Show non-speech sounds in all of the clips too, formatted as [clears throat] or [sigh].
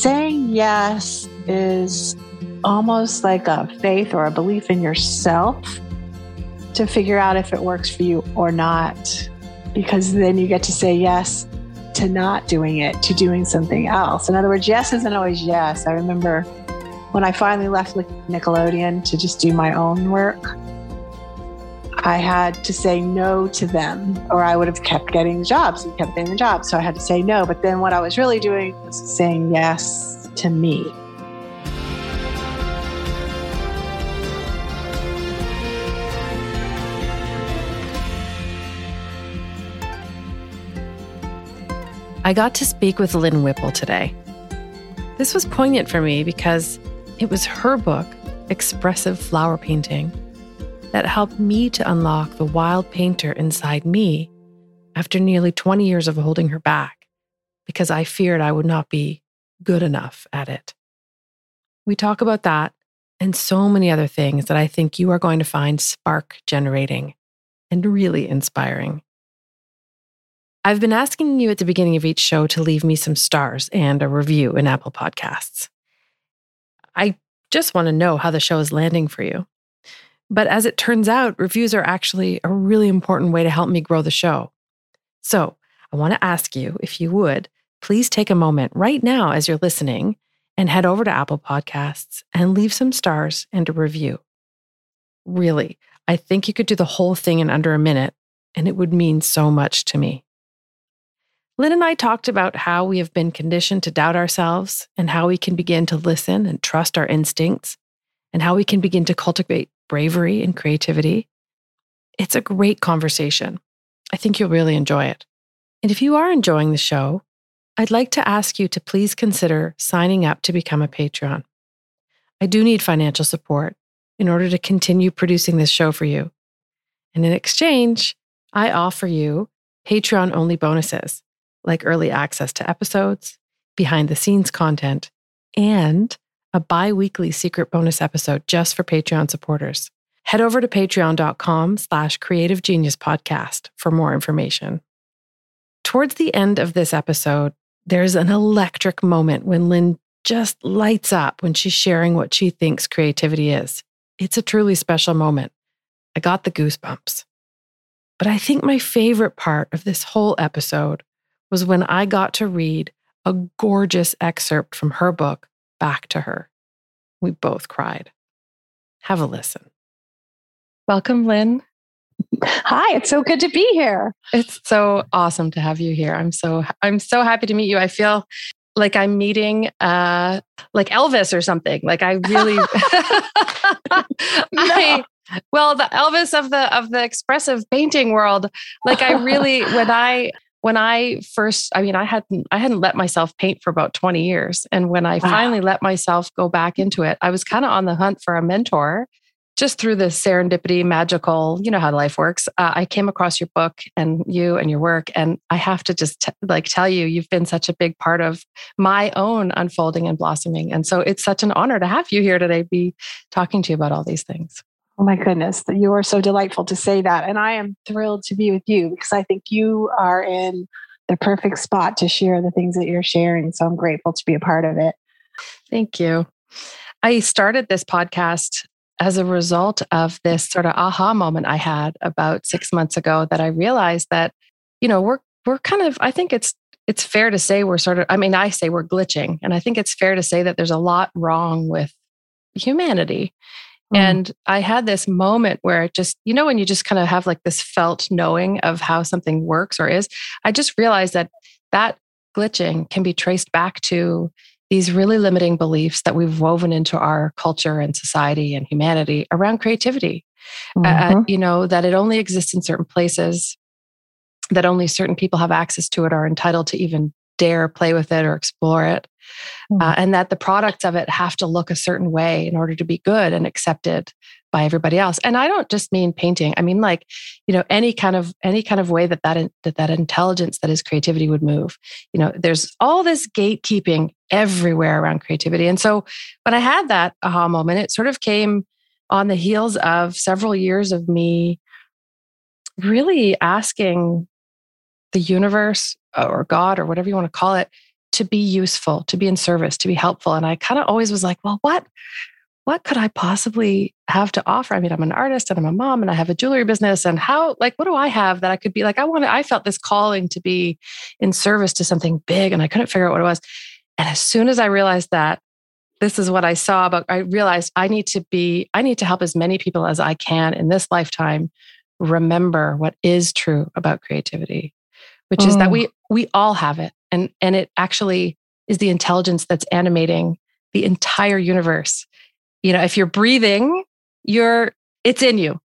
saying yes is almost like a faith or a belief in yourself to figure out if it works for you or not. Because then you get to say yes to not doing it, to doing something else. In other words, yes isn't always yes. I remember when I finally left Nickelodeon to just do my own work, I had to say no to them, or I would have kept getting jobs and kept getting the jobs. So I had to say no. But then what I was really doing was saying yes to me. I got to speak with Lynn Whipple today. This was poignant for me because it was her book, Expressive Flower Painting, that helped me to unlock the wild painter inside me after nearly 20 years of holding her back because I feared I would not be good enough at it. We talk about that and so many other things that I think you are going to find spark generating and really inspiring. I've been asking you at the beginning of each show to leave me some stars and a review in Apple Podcasts. I just want to know how the show is landing for you. But as it turns out, reviews are actually a really important way to help me grow the show. So I want to ask you if you would please take a moment right now as you're listening and head over to Apple Podcasts and leave some stars and a review. Really, I think you could do the whole thing in under a minute, and it would mean so much to me. Lynn and I talked about how we have been conditioned to doubt ourselves and how we can begin to listen and trust our instincts and how we can begin to cultivate bravery and creativity. It's a great conversation. I think you'll really enjoy it. And if you are enjoying the show, I'd like to ask you to please consider signing up to become a Patreon. I do need financial support in order to continue producing this show for you. And in exchange, I offer you Patreon only bonuses like early access to episodes, behind the scenes content, and a bi weekly secret bonus episode just for Patreon supporters. Head over to patreon.com slash creative genius podcast for more information. Towards the end of this episode, there's an electric moment when Lynn just lights up when she's sharing what she thinks creativity is. It's a truly special moment. I got the goosebumps. But I think my favorite part of this whole episode was when I got to read a gorgeous excerpt from her book back to her. We both cried. Have a listen. Welcome, Lynn. Hi, it's so good to be here. It's so awesome to have you here. I'm so I'm so happy to meet you. I feel like I'm meeting uh like Elvis or something. Like I really [laughs] [laughs] no. I, well, the Elvis of the of the expressive painting world. Like I really when I when I first, I mean, I hadn't, I hadn't let myself paint for about 20 years. And when I wow. finally let myself go back into it, I was kind of on the hunt for a mentor just through the serendipity, magical, you know how life works. Uh, I came across your book and you and your work. And I have to just t- like tell you, you've been such a big part of my own unfolding and blossoming. And so it's such an honor to have you here today, be talking to you about all these things. Oh my goodness, you are so delightful to say that. And I am thrilled to be with you because I think you are in the perfect spot to share the things that you're sharing. So I'm grateful to be a part of it. Thank you. I started this podcast as a result of this sort of aha moment I had about six months ago that I realized that, you know, we're we're kind of, I think it's it's fair to say we're sort of, I mean, I say we're glitching. And I think it's fair to say that there's a lot wrong with humanity. Mm. And I had this moment where it just, you know, when you just kind of have like this felt knowing of how something works or is, I just realized that that glitching can be traced back to these really limiting beliefs that we've woven into our culture and society and humanity around creativity. Mm-hmm. Uh, you know, that it only exists in certain places, that only certain people have access to it, are entitled to even dare play with it or explore it. Mm-hmm. Uh, and that the products of it have to look a certain way in order to be good and accepted by everybody else. And I don't just mean painting. I mean like, you know, any kind of any kind of way that that that, that intelligence that is creativity would move. You know, there's all this gatekeeping everywhere around creativity. And so when I had that aha moment, it sort of came on the heels of several years of me really asking the universe or God or whatever you want to call it to be useful, to be in service, to be helpful. And I kind of always was like, well, what what could I possibly have to offer? I mean, I'm an artist and I'm a mom and I have a jewelry business. And how, like, what do I have that I could be like? I wanted, I felt this calling to be in service to something big and I couldn't figure out what it was. And as soon as I realized that, this is what I saw, but I realized I need to be, I need to help as many people as I can in this lifetime remember what is true about creativity, which is that oh. we we all have it. And and it actually is the intelligence that's animating the entire universe you know if you're breathing you're it's in you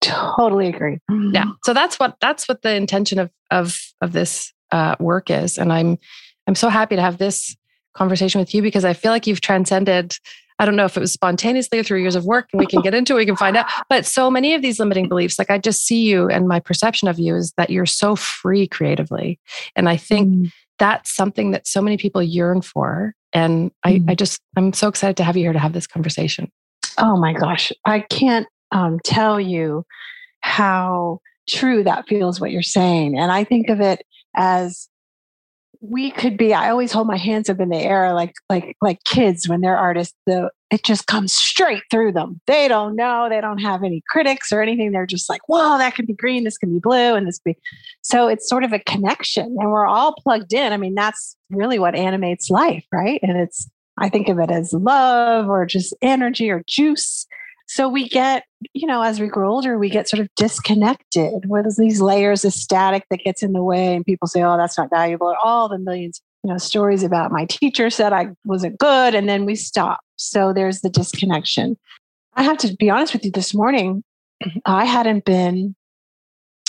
totally agree yeah so that's what that's what the intention of of of this uh, work is and i'm i'm so happy to have this conversation with you because i feel like you've transcended I don't know if it was spontaneously or through years of work, and we can get into it, we can find out. [laughs] But so many of these limiting beliefs, like I just see you and my perception of you is that you're so free creatively. And I think mm. That's something that so many people yearn for. And I, mm I just, I'm so excited to have you here to have this conversation. Oh my gosh. I can't um, tell you how true that feels what you're saying. And I think of it as we could be i always hold my hands up in the air like like like kids when they're artists the it just comes straight through them. They don't know they don't have any critics or anything. They're just like whoa that could be green this can be blue and this be so it's sort of a connection and we're all plugged in. I mean that's really what animates life right? And it's i think of it as love or just energy or juice so we get, you know, as we grow older, we get sort of disconnected there's these layers of static that gets in the way, and people say, oh, that's not valuable. at All the millions, you know, stories about my teacher said I wasn't good, and then we stop. So there's the disconnection. I have to be honest with you this morning, I hadn't been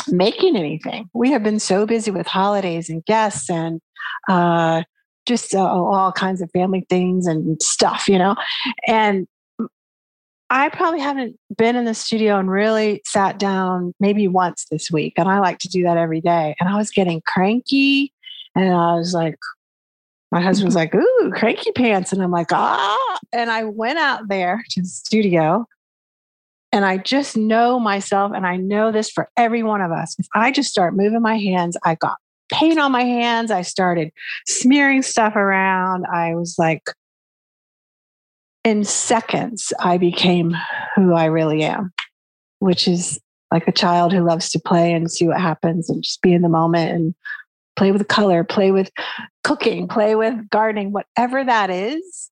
making anything. We have been so busy with holidays and guests and uh, just uh, all kinds of family things and stuff, you know. And I probably haven't been in the studio and really sat down maybe once this week. And I like to do that every day. And I was getting cranky. And I was like, my husband's [laughs] like, ooh, cranky pants. And I'm like, ah. And I went out there to the studio and I just know myself, and I know this for every one of us. If I just start moving my hands, I got paint on my hands. I started smearing stuff around. I was like in seconds, I became who I really am, which is like a child who loves to play and see what happens and just be in the moment and play with color, play with cooking, play with gardening, whatever that is.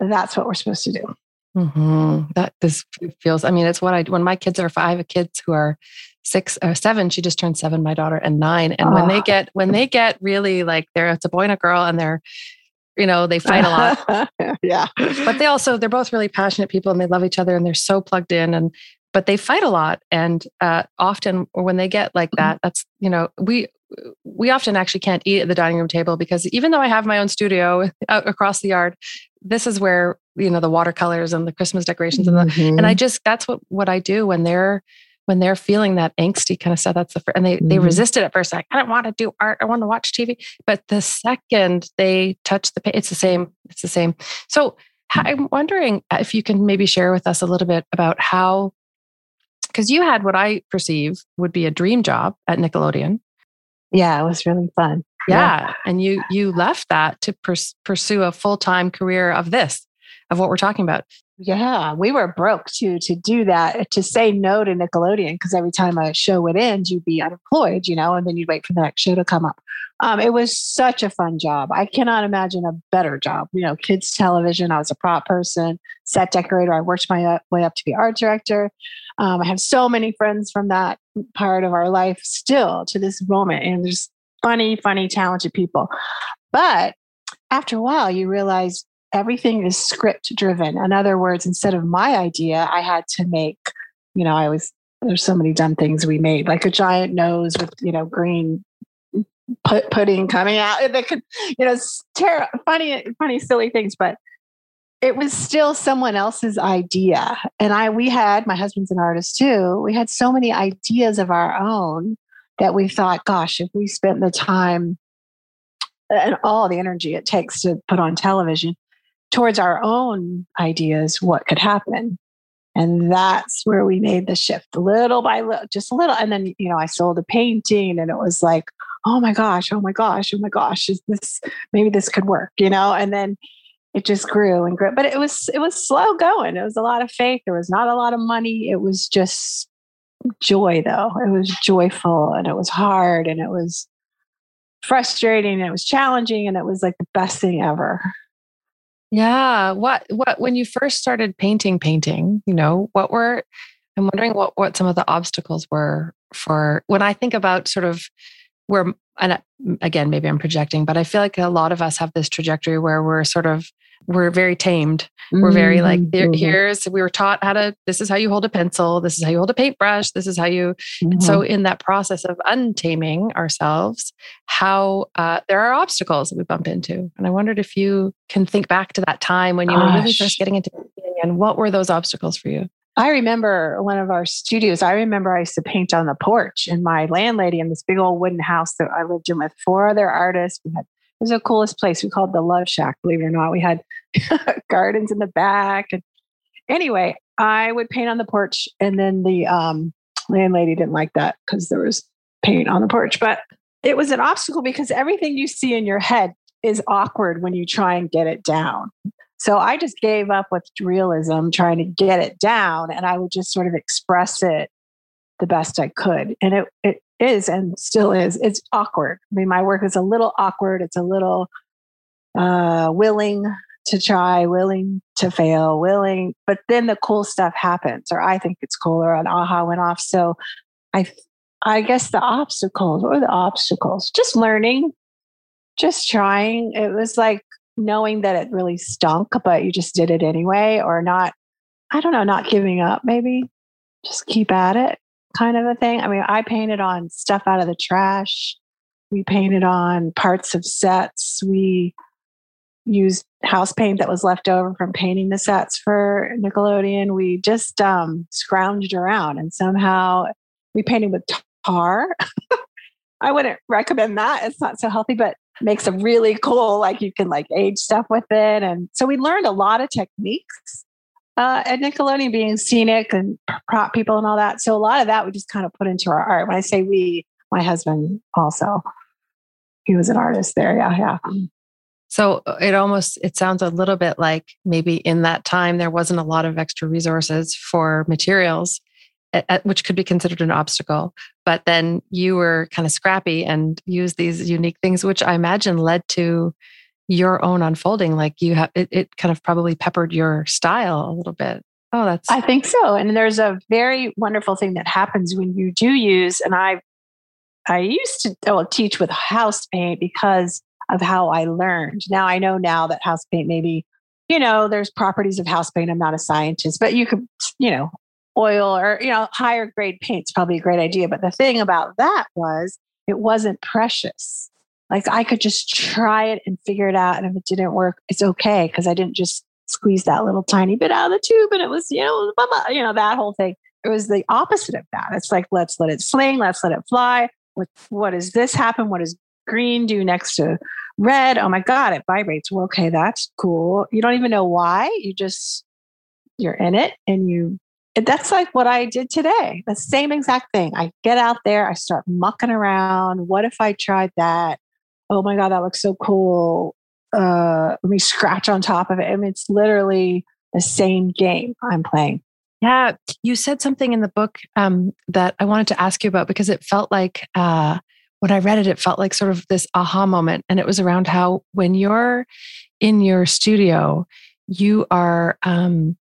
That's what we're supposed to do. Mm-hmm. That this feels. I mean, it's what I when my kids are five, kids who are six or seven. She just turned seven, my daughter, and nine. And oh. when they get when they get really like they're it's a boy and a girl, and they're you know they fight a lot [laughs] yeah but they also they're both really passionate people and they love each other and they're so plugged in and but they fight a lot and uh, often when they get like mm-hmm. that that's you know we we often actually can't eat at the dining room table because even though i have my own studio out across the yard this is where you know the watercolors and the christmas decorations and the mm-hmm. and i just that's what what i do when they're when they're feeling that angsty kind of stuff, that's the first, and they mm-hmm. they resisted at first, like I don't want to do art, I want to watch TV. But the second they touch the, paint, it's the same. It's the same. So I'm wondering if you can maybe share with us a little bit about how, because you had what I perceive would be a dream job at Nickelodeon. Yeah, it was really fun. Yeah, yeah. and you you left that to pers- pursue a full time career of this, of what we're talking about. Yeah, we were broke too to do that, to say no to Nickelodeon because every time a show would end, you'd be unemployed, you know, and then you'd wait for the next show to come up. Um, it was such a fun job. I cannot imagine a better job. You know, kids television. I was a prop person, set decorator. I worked my uh, way up to be art director. Um, I have so many friends from that part of our life still to this moment, and there's funny, funny, talented people. But after a while, you realize everything is script driven. In other words, instead of my idea, I had to make, you know, I was, there's so many dumb things we made, like a giant nose with, you know, green put, pudding coming out. That could, you know, ter- funny, funny, silly things, but it was still someone else's idea. And I, we had, my husband's an artist too. We had so many ideas of our own that we thought, gosh, if we spent the time and all the energy it takes to put on television towards our own ideas what could happen And that's where we made the shift little by little, just a little. And then, you know, I sold a painting and it was like, oh my gosh, oh my gosh, oh my gosh, is this maybe this could work, you know? And then it just grew and grew. But it was it was slow going. It was a lot of faith. There was not a lot of money. It was just joy though. It was joyful and it was hard and it was frustrating and it was challenging and it was like the best thing ever. Yeah. What what when you first started painting painting, you know, what were I'm wondering what what some of the obstacles were for when I think about sort of where and uh, again maybe I'm projecting, but I feel like a lot of us have this trajectory where we're sort of we're very tamed. We're very like, mm-hmm. here's, we were taught how to, this is how you hold a pencil. This is how you hold a paintbrush. This is how you, mm-hmm. so in that process of untaming ourselves, how uh, there are obstacles that we bump into. And I wondered if you can think back to that time when you Gosh. were really first getting into painting and what were those obstacles for you? I remember one of our studios. I remember I used to paint on the porch, and my landlady in this big old wooden house that I lived in with four other artists. We had was the coolest place. We called the Love Shack, believe it or not. We had [laughs] gardens in the back. And anyway, I would paint on the porch, and then the um, landlady didn't like that because there was paint on the porch. But it was an obstacle because everything you see in your head is awkward when you try and get it down. So I just gave up with realism, trying to get it down, and I would just sort of express it the best I could. And it, it is and still is. It's awkward. I mean, my work is a little awkward. It's a little uh, willing to try, willing to fail, willing, but then the cool stuff happens, or I think it's cool, or an aha went off. So I, I guess the obstacles, or the obstacles? Just learning, just trying. It was like knowing that it really stunk, but you just did it anyway, or not, I don't know, not giving up, maybe just keep at it kind of a thing. I mean, I painted on stuff out of the trash. We painted on parts of sets. We used house paint that was left over from painting the sets for Nickelodeon. We just um, scrounged around and somehow we painted with tar. [laughs] I wouldn't recommend that. It's not so healthy, but makes a really cool, like you can like age stuff with it. And so we learned a lot of techniques uh, at Nickelodeon being scenic and prop people and all that. So a lot of that we just kind of put into our art. When I say we, my husband also, he was an artist there. Yeah, yeah. So uh, it almost it sounds a little bit like maybe in that time there wasn't a lot of extra resources for materials, which could be considered an obstacle. But then you were kind of scrappy and used these unique things, which I imagine led to your own unfolding like you have it, it kind of probably peppered your style a little bit. Oh that's i think so and there's a very wonderful thing that happens when you do use and i i used to well, teach with house paint because of how i learned. Now i know now that house paint maybe you know there's properties of house paint i'm not a scientist but you could you know oil or you know higher grade paint's probably a great idea but the thing about that was it wasn't precious like I could just try it and figure it out. And if it didn't work, it's okay because I didn't just squeeze that little tiny bit out of the tube and it was, you know, blah, uh, blah, you know, that whole thing. It was the opposite of that. It's like, let's let it sling, let's let it fly. What, what does this happen? What does green do next to red? Oh my God, it vibrates. Well, okay, that's cool. You don't even know why. You just, you're in it and you that's like what I did today. The same exact thing. I get out there, I start mucking around. What if I tried that? Oh my God, that looks so cool. Uh, let me scratch on top of it. I mean, it's literally the same game I'm playing. Yeah. You said something in the book um, that I wanted to ask you about because it felt like uh, when I read it, it felt like sort of this aha moment. And it was around how when you're in your studio, you are, um,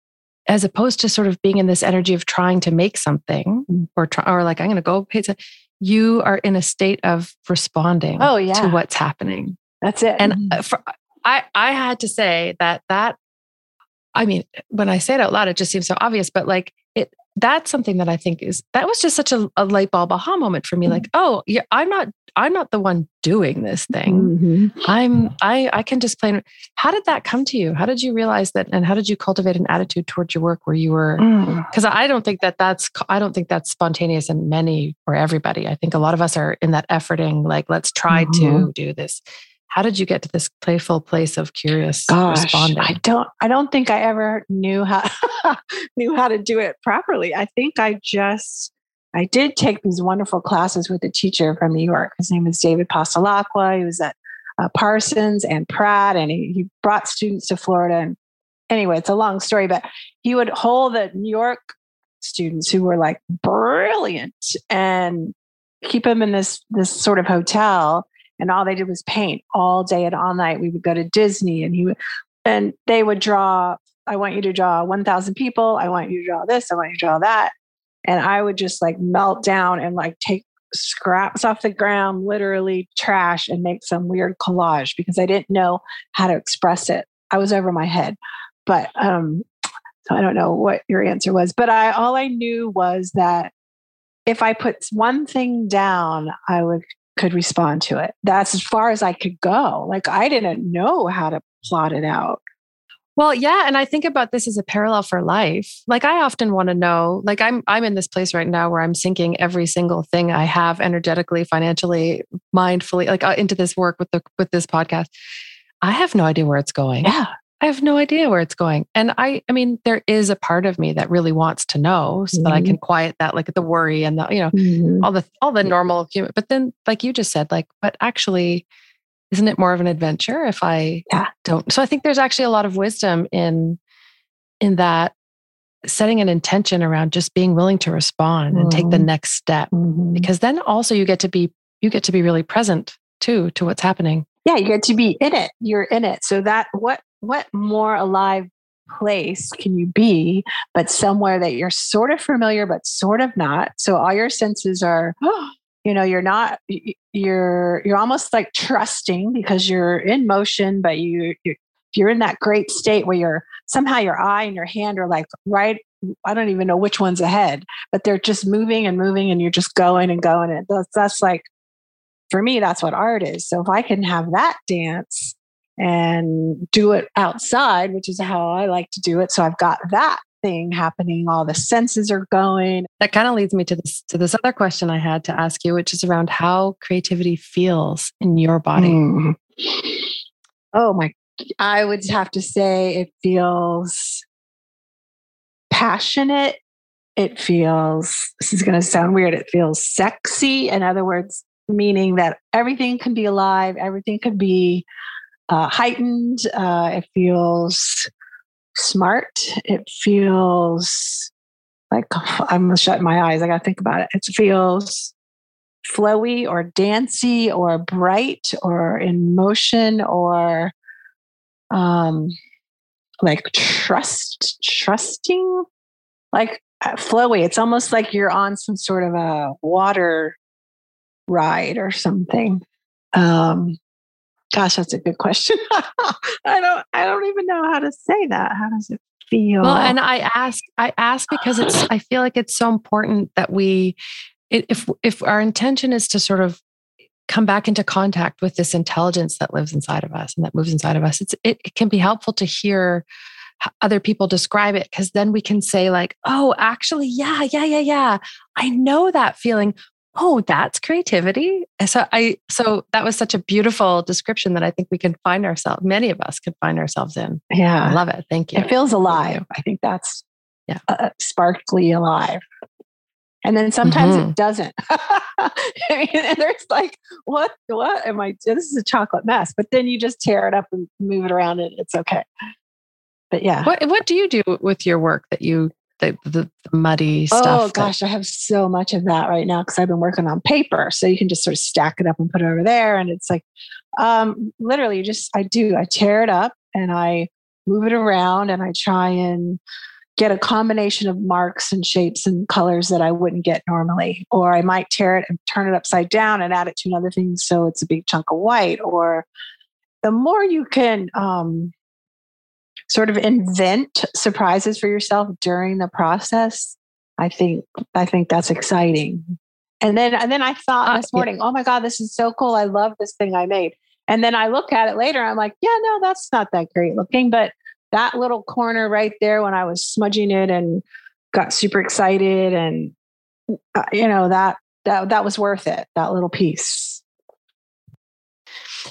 as opposed to sort of being in this energy of trying to make something mm. or, try, or like, I'm going to go paint you are in a state of responding oh, yeah. to what's happening. That's it. And mm-hmm. for, I, I had to say that that, I mean, when I say it out loud, it just seems so obvious, but like it, that's something that I think is, that was just such a, a light bulb aha moment for me. Mm-hmm. Like, oh, yeah, I'm not I'm not the one doing this thing. Mm-hmm. I'm I I can just play. How did that come to you? How did you realize that? And how did you cultivate an attitude towards your work where you were? Because mm. I don't think that that's I don't think that's spontaneous in many or everybody. I think a lot of us are in that efforting like let's try mm-hmm. to do this. How did you get to this playful place of curious Gosh, responding? I don't I don't think I ever knew how [laughs] knew how to do it properly. I think I just I did take these wonderful classes with a teacher from New York. His name is David Passalacqua. He was at uh, Parsons and Pratt, and he, he brought students to Florida. And anyway, it's a long story, but he would hold the New York students who were like brilliant and keep them in this this sort of hotel and all they did was paint all day and all night. We would go to Disney, and he would, and they would draw. I want you to draw 1,000 people. I want you to draw this. I want you to draw that. And I would just like melt down and like take scraps off the ground, literally trash, and make some weird collage because I didn't know how to express it. I was over my head. But um, so I don't know what your answer was. But I all I knew was that if I put one thing down, I would could respond to it. That's as far as I could go. Like I didn't know how to plot it out. Well, yeah, and I think about this as a parallel for life. Like I often want to know, like I'm I'm in this place right now where I'm sinking every single thing I have energetically, financially, mindfully, like uh, into this work with the with this podcast. I have no idea where it's going. Yeah. I have no idea where it's going. And I I mean there is a part of me that really wants to know so mm-hmm. that I can quiet that like the worry and the you know mm-hmm. all the all the normal human but then like you just said like but actually isn't it more of an adventure if I yeah. don't so I think there's actually a lot of wisdom in in that setting an intention around just being willing to respond mm-hmm. and take the mm-hmm. next step mm-hmm. because then also you get to be you get to be really present too to what's happening yeah you get to be in it you're in it so that what what more alive place can you be but somewhere that you're sort of familiar but sort of not? So all your senses are [gasps] you know you're not you're you're almost like trusting because you're in motion but you you're, you're in that great state where you're somehow your eye and your hand are like right i don't even know which one's ahead but they're just moving and moving and you're just going and going and that's, that's like for me that's what art is. So if i can have that dance and do it outside, which is how I like to do it. So I've got that thing happening. All the senses are going. That kind of leads me to this to this other question i had to ask you which is around how creativity feels in your body. Mm. oh my i would have to say it feels passionate. It feels this is going to sound weird it feels sexy. In other words meaning that everything can be alive everything can be uh, heightened. Uh, it feels smart. It feels like [sighs] I'm gonna shut my eyes. I gotta think about it. It feels flowy or dancy or bright or in motion or um like trust trusting like uh, flowy it's almost like you're on some sort of a water ride or something um Gosh, that's a good question. [laughs] I don't I don't even know how to say that. How does it feel? Well, and I ask I ask because it's I feel like it's so important that we if if our intention is to sort of come back into contact with this intelligence that lives inside of us and that moves inside of us, it's it, it can be helpful to hear other people describe it because then we can say like oh actually yeah yeah yeah yeah i know that feeling oh that's creativity. So i so that was such a beautiful description that i think we can find ourselves many of us can find ourselves in. Yeah. I love it. Thank you. It feels alive. I think that's yeah. uh, sparkly alive. And then sometimes mm-hmm. it doesn't. [laughs] And there's like what what am i this is a chocolate mess but then you just tear it up and move it around and it's okay. But yeah. What what do you do with your work that you the, the, the muddy stuff. Oh gosh, I have so much of that right now because I've been working on paper. So you can just sort of stack it up and put it over there. And it's like um, literally just I do, I tear it up and I move it around and I try and get a combination of marks and shapes and colors that I wouldn't get normally. Or I might tear it and turn it upside down and add it to another thing so it's a big chunk of white. Or the more you can um, sort of invent surprises for yourself during the process, I think I think that's exciting. And then and then I thought uh, this morning, oh my God, this is so cool. I love this thing I made. And then I look at it later, I'm like, yeah, no, that's not that great looking. But that little corner right there when I was smudging it and got super excited and uh, you know that that that was worth it that little piece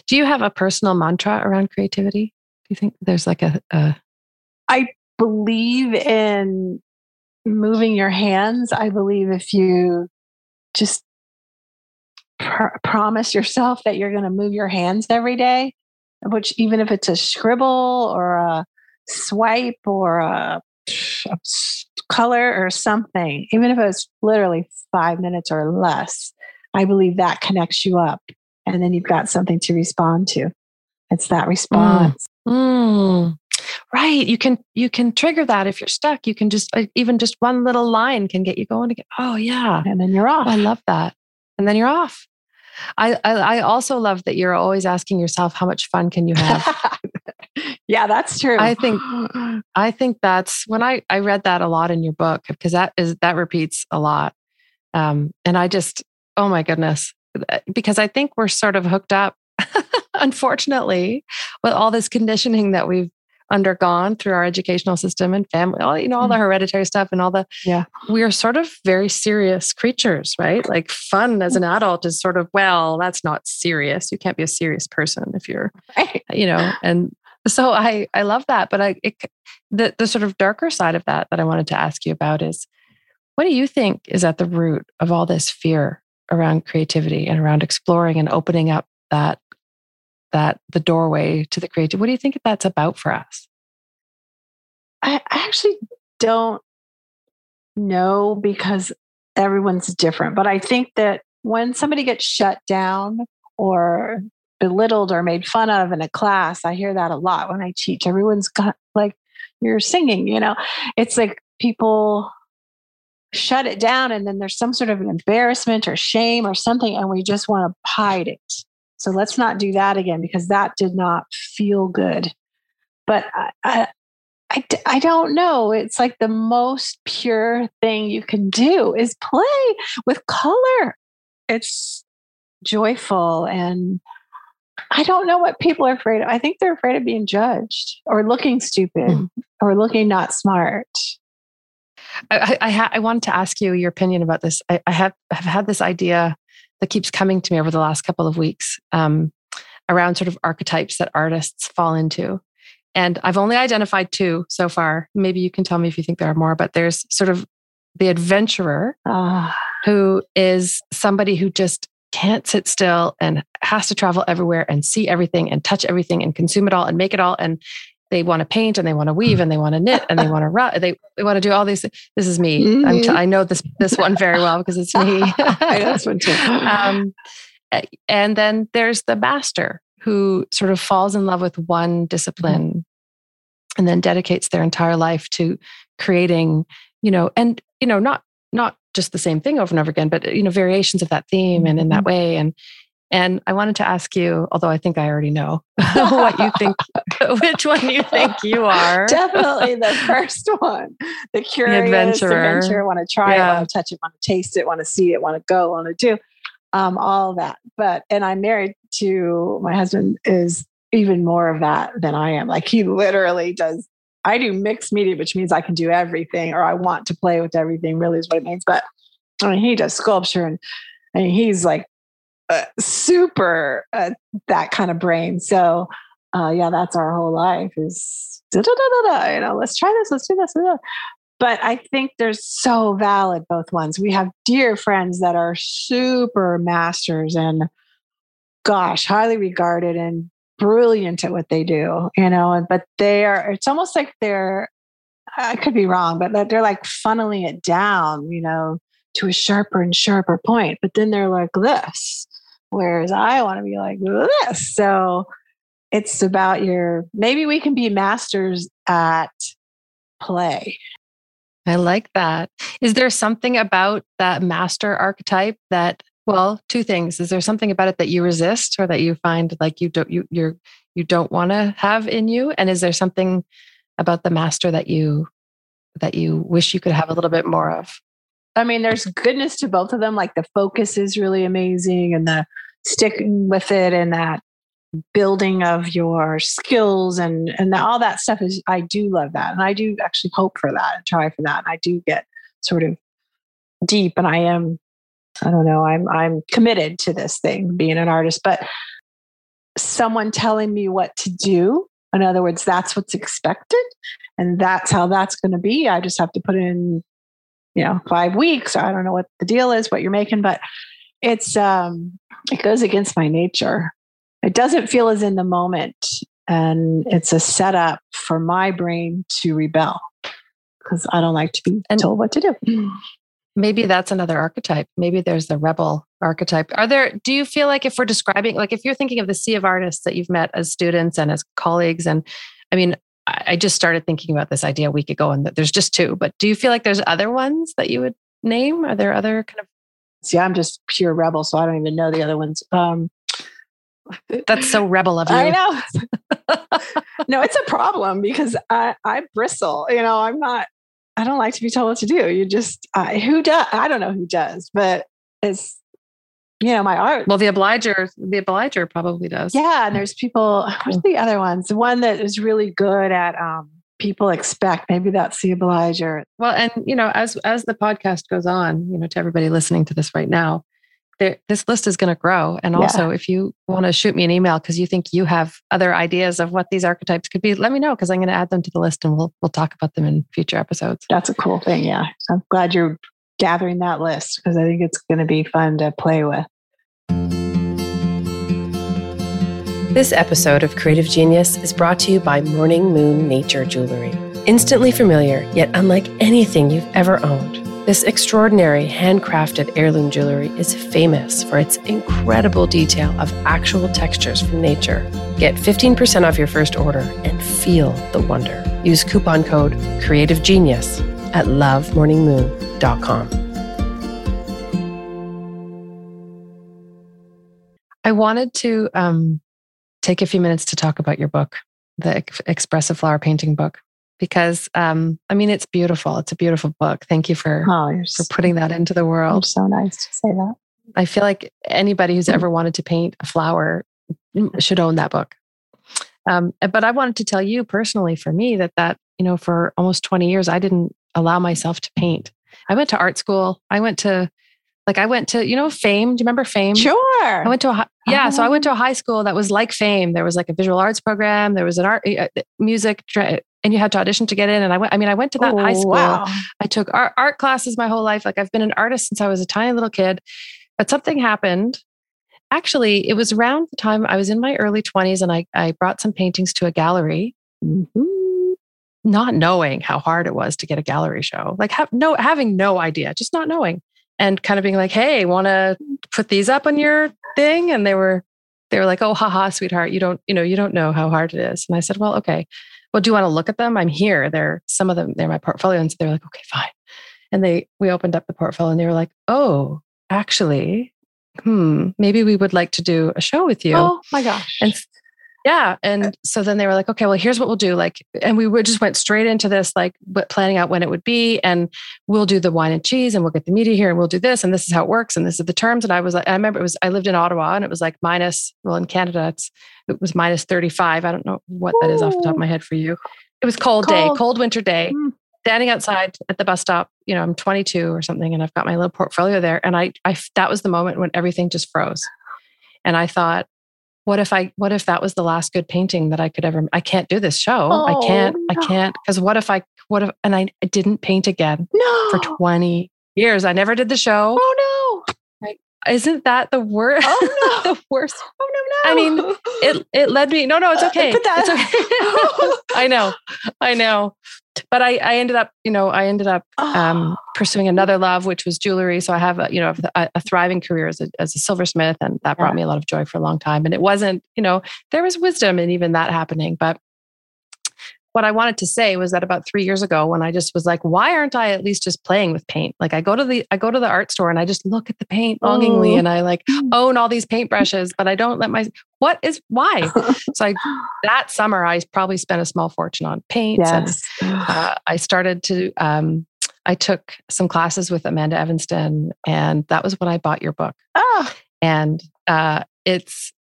Do you have a personal mantra around creativity? You think there's like a, a I believe in moving your hands. I believe if you just pr- promise yourself that you're going to move your hands every day, which even if it's a scribble or a swipe or a, a color or something, even if it's literally five minutes or less, I believe that connects you up. And then you've got something to respond to. It's that mm. response. Mm. Mm. Right. You can you can trigger that if you're stuck. You can just uh, even just one little line can get you going again. Oh yeah. And then you're off. I love that. And then you're off. I, I, I also love that you're always asking yourself how much fun can you have. [laughs] yeah, that's true. I think [gasps] I think that's when I I read that a lot in your book because that is that repeats a lot. Um, and I just oh my goodness because I think we're sort of hooked up [laughs] unfortunately with all this conditioning that we've undergone through our educational system and family, all you know, all the mm. hereditary stuff and all the yeah. We are sort of very serious creatures, right? Like fun as an adult is sort of well, that's not serious. You can't be a serious person if you're, right. you know, and so I I love that, but I it, the the sort of darker side of that that I wanted to ask you about is what do you think is at the root of all this fear around creativity and around exploring and opening up that that the doorway to the creative. What do you think that's about for us? I actually don't know because everyone's different, but I think that when somebody gets shut down or belittled or made fun of in a class, I hear that a lot when I teach. Everyone's got like, you're singing, you know, it's like people shut it down and then there's some sort of an embarrassment or shame or something and we just want to hide it so let's not do that again because that did not feel good. But I, I, I, I don't know. It's like the most pure thing you can do is play with color. It's joyful and I don't know what people are afraid of. I think they're afraid of being judged or looking stupid mm. or looking not smart. I, I, ha- I, wanted to ask you your opinion about this. I, I have, have had this idea that keeps coming to me over the last couple of weeks um, around sort of archetypes that artists fall into. And I've only identified two so far. Maybe you can tell me if you think there are more, but there's sort of the adventurer uh. who is somebody who just can't sit still and has to travel everywhere and see everything and touch everything and consume it all and make it all and they want to paint and they want to weave and they want to knit and they want to run. They, they want to do all these. This is me. Mm-hmm. T- i know this this one very well because it's me. [laughs] I know this one too. Um, and then there's the master who sort of falls in love with one discipline mm-hmm. and then dedicates their entire life to creating. You know, and you know, not not just the same thing over and over again, but you know, variations of that theme and in that mm-hmm. way. And and I wanted to ask you, although I think I already know [laughs] what you think, [laughs] which one you think you are. Definitely the [laughs] first one, the curious the adventurer. adventure. Want to try yeah. it, want to touch it, want to taste it, want to see it, want to go, want to do, um, all that. But and I'm married to my husband is even more of that than I am. Like he literally does. I do mixed media, which means I can do everything, or I want to play with everything. Really, is what it means. But I mean, he does sculpture and and he's like uh, super uh, that kind of brain. So uh, yeah, that's our whole life is da, da, da, you know, let's try this, let's do this. But I think they're so valid, both ones. We have dear friends that are super masters and gosh, highly regarded and brilliant at what they do, you know, but they are, it's almost like they're, I could be wrong, but they're like funneling it down, you know, to a sharper and sharper point. But then they're like this Whereas I want to be like this. So it's about your, maybe we can be masters at play. I like that. Is there something about that master archetype that, well, two things. Is there something about it that you resist or that you find like you don't, you, you're, you don't want to have in you? And is there something about the master that you, that you wish you could have a little bit more of? I mean, there's goodness to both of them. Like the focus is really amazing and the sticking with it and that building of your skills and and all that stuff is I do love that. And I do actually hope for that and try for that. And I do get sort of deep and I am I don't know, I'm I'm committed to this thing, being an artist. But someone telling me what to do. In other words, that's what's expected and that's how that's going to be. I just have to put in, you know, five weeks. I don't know what the deal is, what you're making, but it's, um, it goes against my nature. It doesn't feel as in the moment. And it's a setup for my brain to rebel because I don't like to be and told what to do. [clears throat] Maybe that's another archetype. Maybe there's the rebel archetype. Are there, do you feel like if we're describing, like if you're thinking of the sea of artists that you've met as students and as colleagues, and I mean, I just started thinking about this idea a week ago and there's just two, but do you feel like there's other ones that you would name? Are there other kind of? See, I'm just pure rebel, so I don't even know the other ones. Um, That's so rebel of you. I know. no, it's a problem because I, I bristle. You know, I'm not, I don't like to be told what to do. You just, I, who does? I don't know who does, but it's you know, my art. Well, the obliger, the obliger probably does. Yeah. And there's people, what's the other ones? The one that is really good at um, people expect. Maybe that's the obliger. Well, and you know, as as the podcast goes on, you know, to everybody listening to this right now, there, this list is going to grow. And also, yeah. if you want to shoot me an email because you think you have other ideas of what these archetypes could be, let me know because I'm going to add them to the list and we'll we'll talk about them in future episodes. That's a cool thing. Yeah, I'm glad you're gathering that list because I think it's going to be fun to play with. This episode of Creative Genius is brought to you by Morning Moon Nature Jewelry. Instantly familiar, yet unlike anything you've ever owned, this extraordinary handcrafted heirloom jewelry is famous for its incredible detail of actual textures from nature. Get 15% off your first order and feel the wonder. Use coupon code Creative Genius at lovemorningmoon.com. I wanted to um, take a few minutes to talk about your book, the Expressive Flower Painting book, because um, I mean, it's beautiful. It's a beautiful book. Thank you for, oh, for putting that into the world. so nice to say that. I feel like anybody who's ever wanted to paint a flower should own that book. Um, but I wanted to tell you personally, for me, that that you know, for almost twenty years, I didn't allow myself to paint. I went to art school. I went to like I went to, you know, Fame. Do you remember Fame? Sure. I went to a yeah. Uh-huh. So I went to a high school that was like Fame. There was like a visual arts program. There was an art, uh, music, and you had to audition to get in. And I went. I mean, I went to that oh, high school. Wow. I took art, art classes my whole life. Like I've been an artist since I was a tiny little kid. But something happened. Actually, it was around the time I was in my early twenties, and I I brought some paintings to a gallery. Mm-hmm. Not knowing how hard it was to get a gallery show, like have no having no idea, just not knowing and kind of being like, "Hey, want to put these up on your thing?" And they were they were like, "Oh, haha, sweetheart, you don't you know you don't know how hard it is." And I said, "Well, okay. Well, do you want to look at them? I'm here. They're some of them. They're my portfolio." And so they're like, "Okay, fine." And they we opened up the portfolio and they were like, "Oh, actually, hmm, maybe we would like to do a show with you." Oh my gosh! And yeah. And so then they were like, okay, well, here's what we'll do. Like, and we would just went straight into this, like planning out when it would be. And we'll do the wine and cheese and we'll get the media here and we'll do this. And this is how it works. And this is the terms. And I was like, I remember it was, I lived in Ottawa and it was like minus, well, in Canada, it's, it was minus 35. I don't know what that is off the top of my head for you. It was cold, cold. day, cold winter day. Mm. Standing outside at the bus stop, you know, I'm 22 or something, and I've got my little portfolio there. And I, I, that was the moment when everything just froze. And I thought, what if I what if that was the last good painting that I could ever I can't do this show. Oh, I can't no. I can't because what if I what if and I, I didn't paint again no. for 20 years. I never did the show. Oh no. Isn't that the worst? Oh no. [laughs] the worst. Oh no, no. I mean, it it led me. No, no, it's uh, okay. Uh, it's okay. [laughs] I know. I know but I, I ended up, you know, I ended up um, oh. pursuing another love, which was jewelry. So I have, a, you know, a, a thriving career as a, as a silversmith, and that brought me a lot of joy for a long time. And it wasn't, you know, there was wisdom in even that happening. But what I wanted to say was that about three years ago, when I just was like, why aren't I at least just playing with paint? Like I go to the I go to the art store and I just look at the paint longingly, oh. and I like [gasps] own all these paintbrushes, but I don't let my what is why? [laughs] so I that summer I probably spent a small fortune on paint. yes. and [sighs] uh, I started to. Um, I took some classes with Amanda Evanston, and that was when I bought your book. Oh. And uh, it's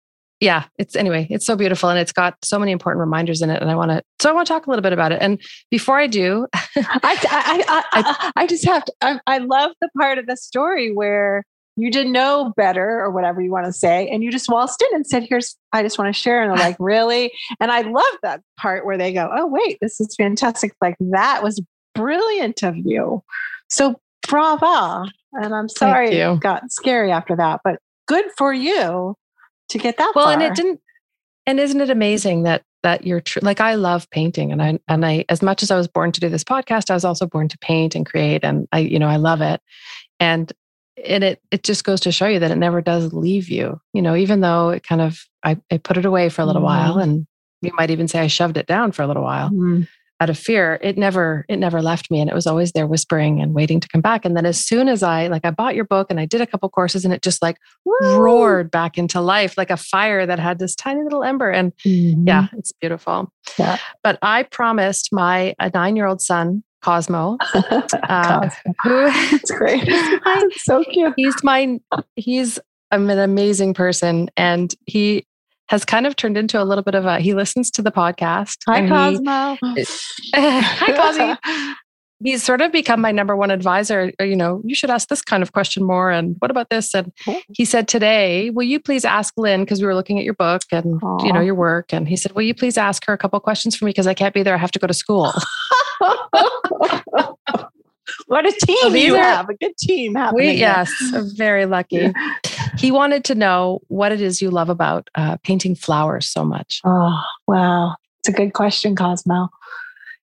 yeah, it's anyway, it's so beautiful and it's got so many important reminders in it. And I want to, so I want to talk a little bit about it. And before I do, [laughs] I, I, I, I, just have to, I, I love the part of the story where you didn't know better or whatever you want to say. And you just waltzed in and said, Here's, I just want to share. And they're like, [laughs] Really? And I love that part where they go, Oh, wait, this is fantastic. Like, that was brilliant of you. So brava. And I'm sorry it got scary after that, but good for you to get that well far. and it didn't and isn't it amazing that that you're true like i love painting and i and i as much as i was born to do this podcast i was also born to paint and create and i you know i love it and and it it just goes to show you that it never does leave you you know even though it kind of i, I put it away for a little mm-hmm. while and you might even say i shoved it down for a little while mm-hmm out of fear it never it never left me and it was always there whispering and waiting to come back and then as soon as i like i bought your book and i did a couple courses and it just like Woo! roared back into life like a fire that had this tiny little ember and mm-hmm. yeah it's beautiful yeah. but i promised my a nine year old son Cosmo, [laughs] uh, who [laughs] it's great. It's so cute. He's my he's I'm an amazing person, and he has kind of turned into a little bit of a he listens to the podcast. Hi Cosmo. He, [laughs] hi Cosmo. [laughs] He's sort of become my number one advisor. Uh, you know, you should ask this kind of question more. And what about this? And he said today, will you please ask Lynn because we were looking at your book and Aww. you know your work. And he said, will you please ask her a couple questions for me because I can't be there. I have to go to school. [laughs] what a team so you are, have! A good team happening. We, yes, very lucky. He wanted to know what it is you love about uh, painting flowers so much. Oh, wow. It's a good question, Cosmo.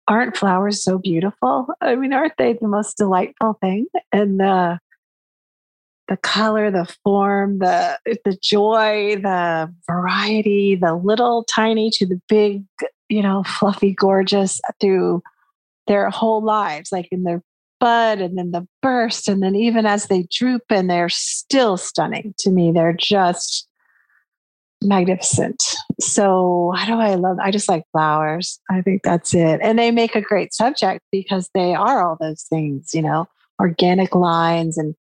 Aren't flowers so beautiful? I mean, aren't they the most delightful thing? And the the color, the form, the the joy, the variety, the little tiny to the big, you know, fluffy, gorgeous through their whole lives, like in their bud and then the burst and then even as they droop and they're still stunning to me they're just magnificent. So how do i love i just like flowers. I think that's it. And they make a great subject because they are all those things you know organic lines and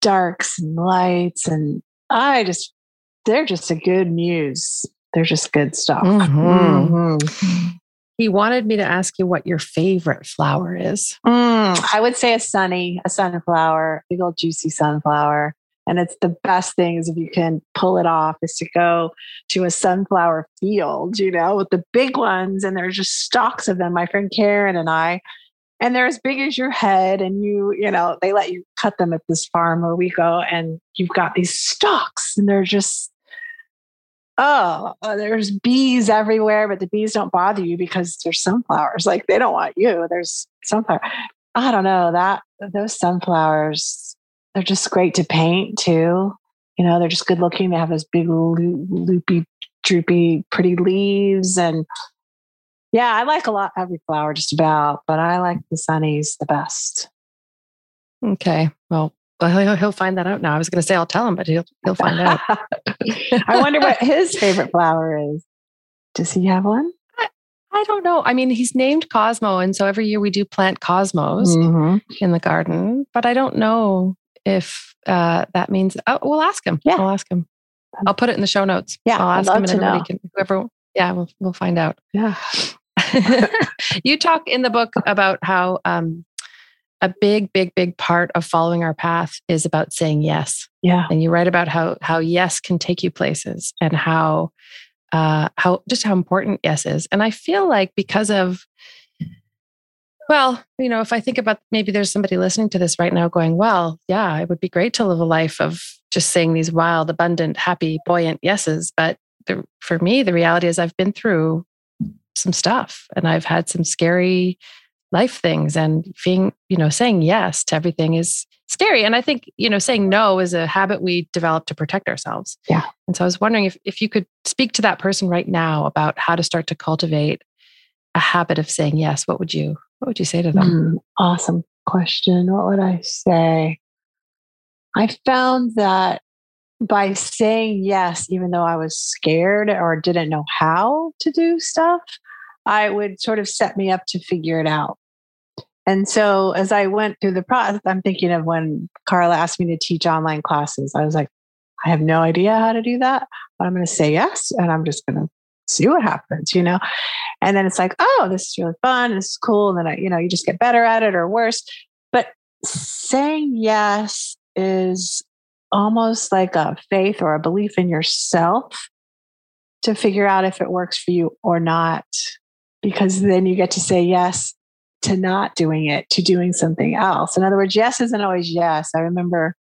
darks and lights and i just they're just a good muse. They're just good stuff. Mm-hmm. Mm-hmm. He wanted me to ask you what your favorite flower is. Mm, I would say a sunny, a sunflower, big old juicy sunflower. And it's the best things if you can pull it off is to go to a sunflower field, you know, with the big ones. And there's just stalks of them. My friend Karen and I, and they're as big as your head. And you, you know, they let you cut them at this farm where we go, and you've got these stalks, and they're just oh, uh, there's bees everywhere, but the bees don't bother you because there's sunflowers. Like they don't want you. There's sunflower. I don't know that those sunflowers, they're just great to paint too. You know, they're just good looking. They have those big loopy, droopy, pretty leaves. And yeah, I like a lot every flower just about, but I like the sunnies the best. Okay. Well, well, he'll, he'll find that out now. I was going to say I'll tell him, but he'll he'll find [laughs] out. I wonder what his favorite flower is. Does he have one? I, I, don't know. I mean, he's named Cosmo, and so every year we do plant cosmos mm-hmm. in the garden. But I don't know if uh, that means. Oh, we'll ask him. Yeah, I'll ask him. I'll put it in the show notes. Yeah, I'll ask him, and everybody can whoever. Yeah, we'll we'll find out. Yeah. [laughs] you talk in the book about how um, a big, big, big part of following our path is about saying yes. Yeah. And you write about how how yes can take you places and how uh how just how important yes is. And I feel like because of well, you know, if I think about maybe there's somebody listening to this right now going, well, yeah, it would be great to live a life of just saying these wild, abundant, happy, buoyant yeses. But the, for me, the reality is I've been through some stuff and I've had some scary life things and being, you know, saying yes to everything is scary. And I think, you know, saying no is a habit we develop to protect ourselves. Yeah. And so I was wondering if, if you could speak to that person right now about how to start to cultivate a habit of saying yes, what would you what would you say to them? Mm, awesome question. What would I say? I found that by saying yes, even though I was scared or didn't know how to do stuff, I would sort of set me up to figure it out. And so as I went through the process, I'm thinking of when Carla asked me to teach online classes. I was like, I have no idea how to do that, but I'm going to say yes and I'm just going to see what happens, you know? And then it's like, oh, this is really fun. This is cool. And then, I, you know, you just get better at it or worse. But saying yes is almost like a faith or a belief in yourself to figure out if it works for you or not. Because then you get to say yes to not doing it, to doing something else. In other words, yes isn't always yes. I remember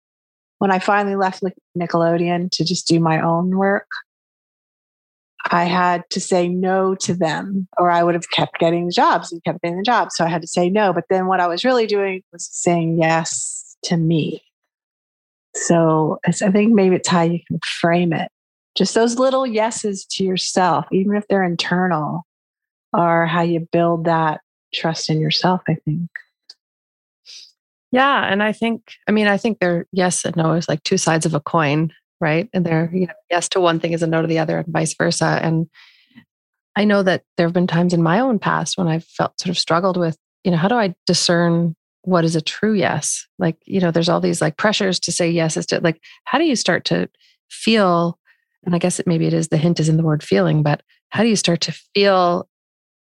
when I finally left Nickelodeon to just do my own work, I had to say no to them, or I would have kept getting the jobs and kept getting the jobs. So I had to say no. But then what I was really doing was saying yes to me. So I think maybe it's how you can frame it. Just those little yeses to yourself, even if they're internal, are how you build that trust in yourself, I think. Yeah. And I think, I mean, I think they're yes and no is like two sides of a coin, right? And they're, you know, yes to one thing is a no to the other and vice versa. And I know that there have been times in my own past when I've felt sort of struggled with, you know, how do I discern what is a true yes? Like, you know, there's all these like pressures to say yes as to like, how do you start to feel? And I guess it maybe it is the hint is in the word feeling, but how do you start to feel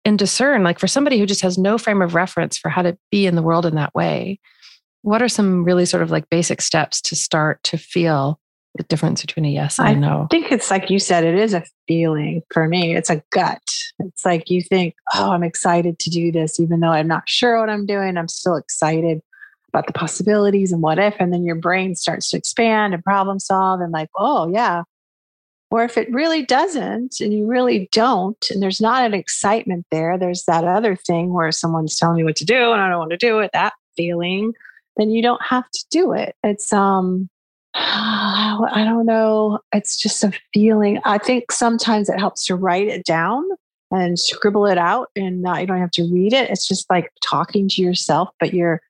and discern like for somebody who just has no frame of reference for how to be in the world in that way what are some really sort of like basic steps to start to feel the difference between a yes and I a no? I think it's like you said, it is a feeling for me. It's a gut. It's like you think, oh, I'm excited to do this, even though I'm not sure what I'm doing. I'm still excited about the possibilities and what if. And then your brain starts to expand and problem solve and like, oh, yeah. Or if it really doesn't and you really don't, and there's not an excitement there, there's that other thing where someone's telling me what to do and I don't want to do it, that feeling then you don't have to do it. It's um [sighs] I don't know. It's just a feeling. I think sometimes it helps to write it down and scribble it out, and not, you don't have to read it. It's just like talking to yourself, but you're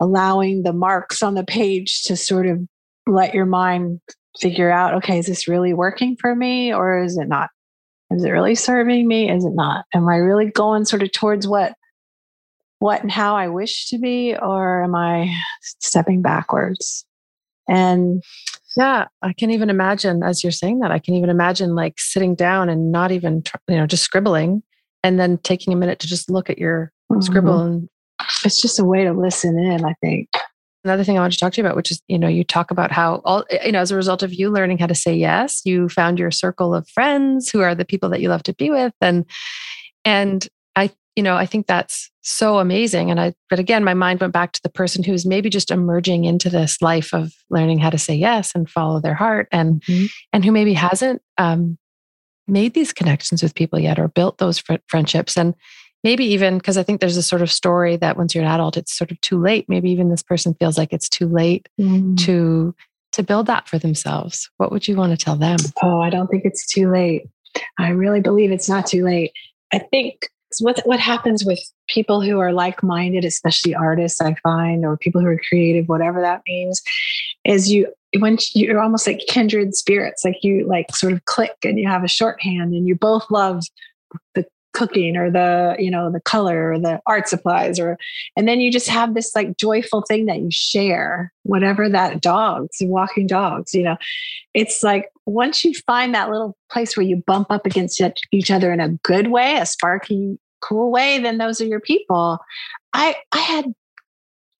allowing the marks on the page to sort of let your mind figure out okay, is this really working for me or is it not? Is it really serving me? Is it not? Am I really going sort of towards what what and how I wish to be, or am I stepping backwards? And yeah, I can even imagine as you're saying that, I can even imagine like sitting down and not even, you know, just scribbling and then taking a minute to just look at your mm-hmm. scribble. And it's just a way to listen in, I think. Another thing I want to talk to you about, which is, you know, you talk about how all, you know, as a result of you learning how to say yes, you found your circle of friends who are the people that you love to be with. And, and I you know, I think that's so amazing. And I, but again, my mind went back to the person who's maybe just emerging into this life of learning how to say yes and follow their heart, and mm-hmm. and who maybe hasn't um, made these connections with people yet or built those fr- friendships, and maybe even because I think there's a sort of story that once you're an adult, it's sort of too late. Maybe even this person feels like it's too late mm-hmm. to to build that for themselves. What would you want to tell them? Oh, I don't think it's too late. I really believe it's not too late. I think what what happens with people who are like-minded especially artists i find or people who are creative whatever that means is you when you're almost like kindred spirits like you like sort of click and you have a shorthand and you both love cooking or the you know the color or the art supplies or and then you just have this like joyful thing that you share whatever that dogs walking dogs you know it's like once you find that little place where you bump up against each other in a good way a sparky cool way then those are your people i i had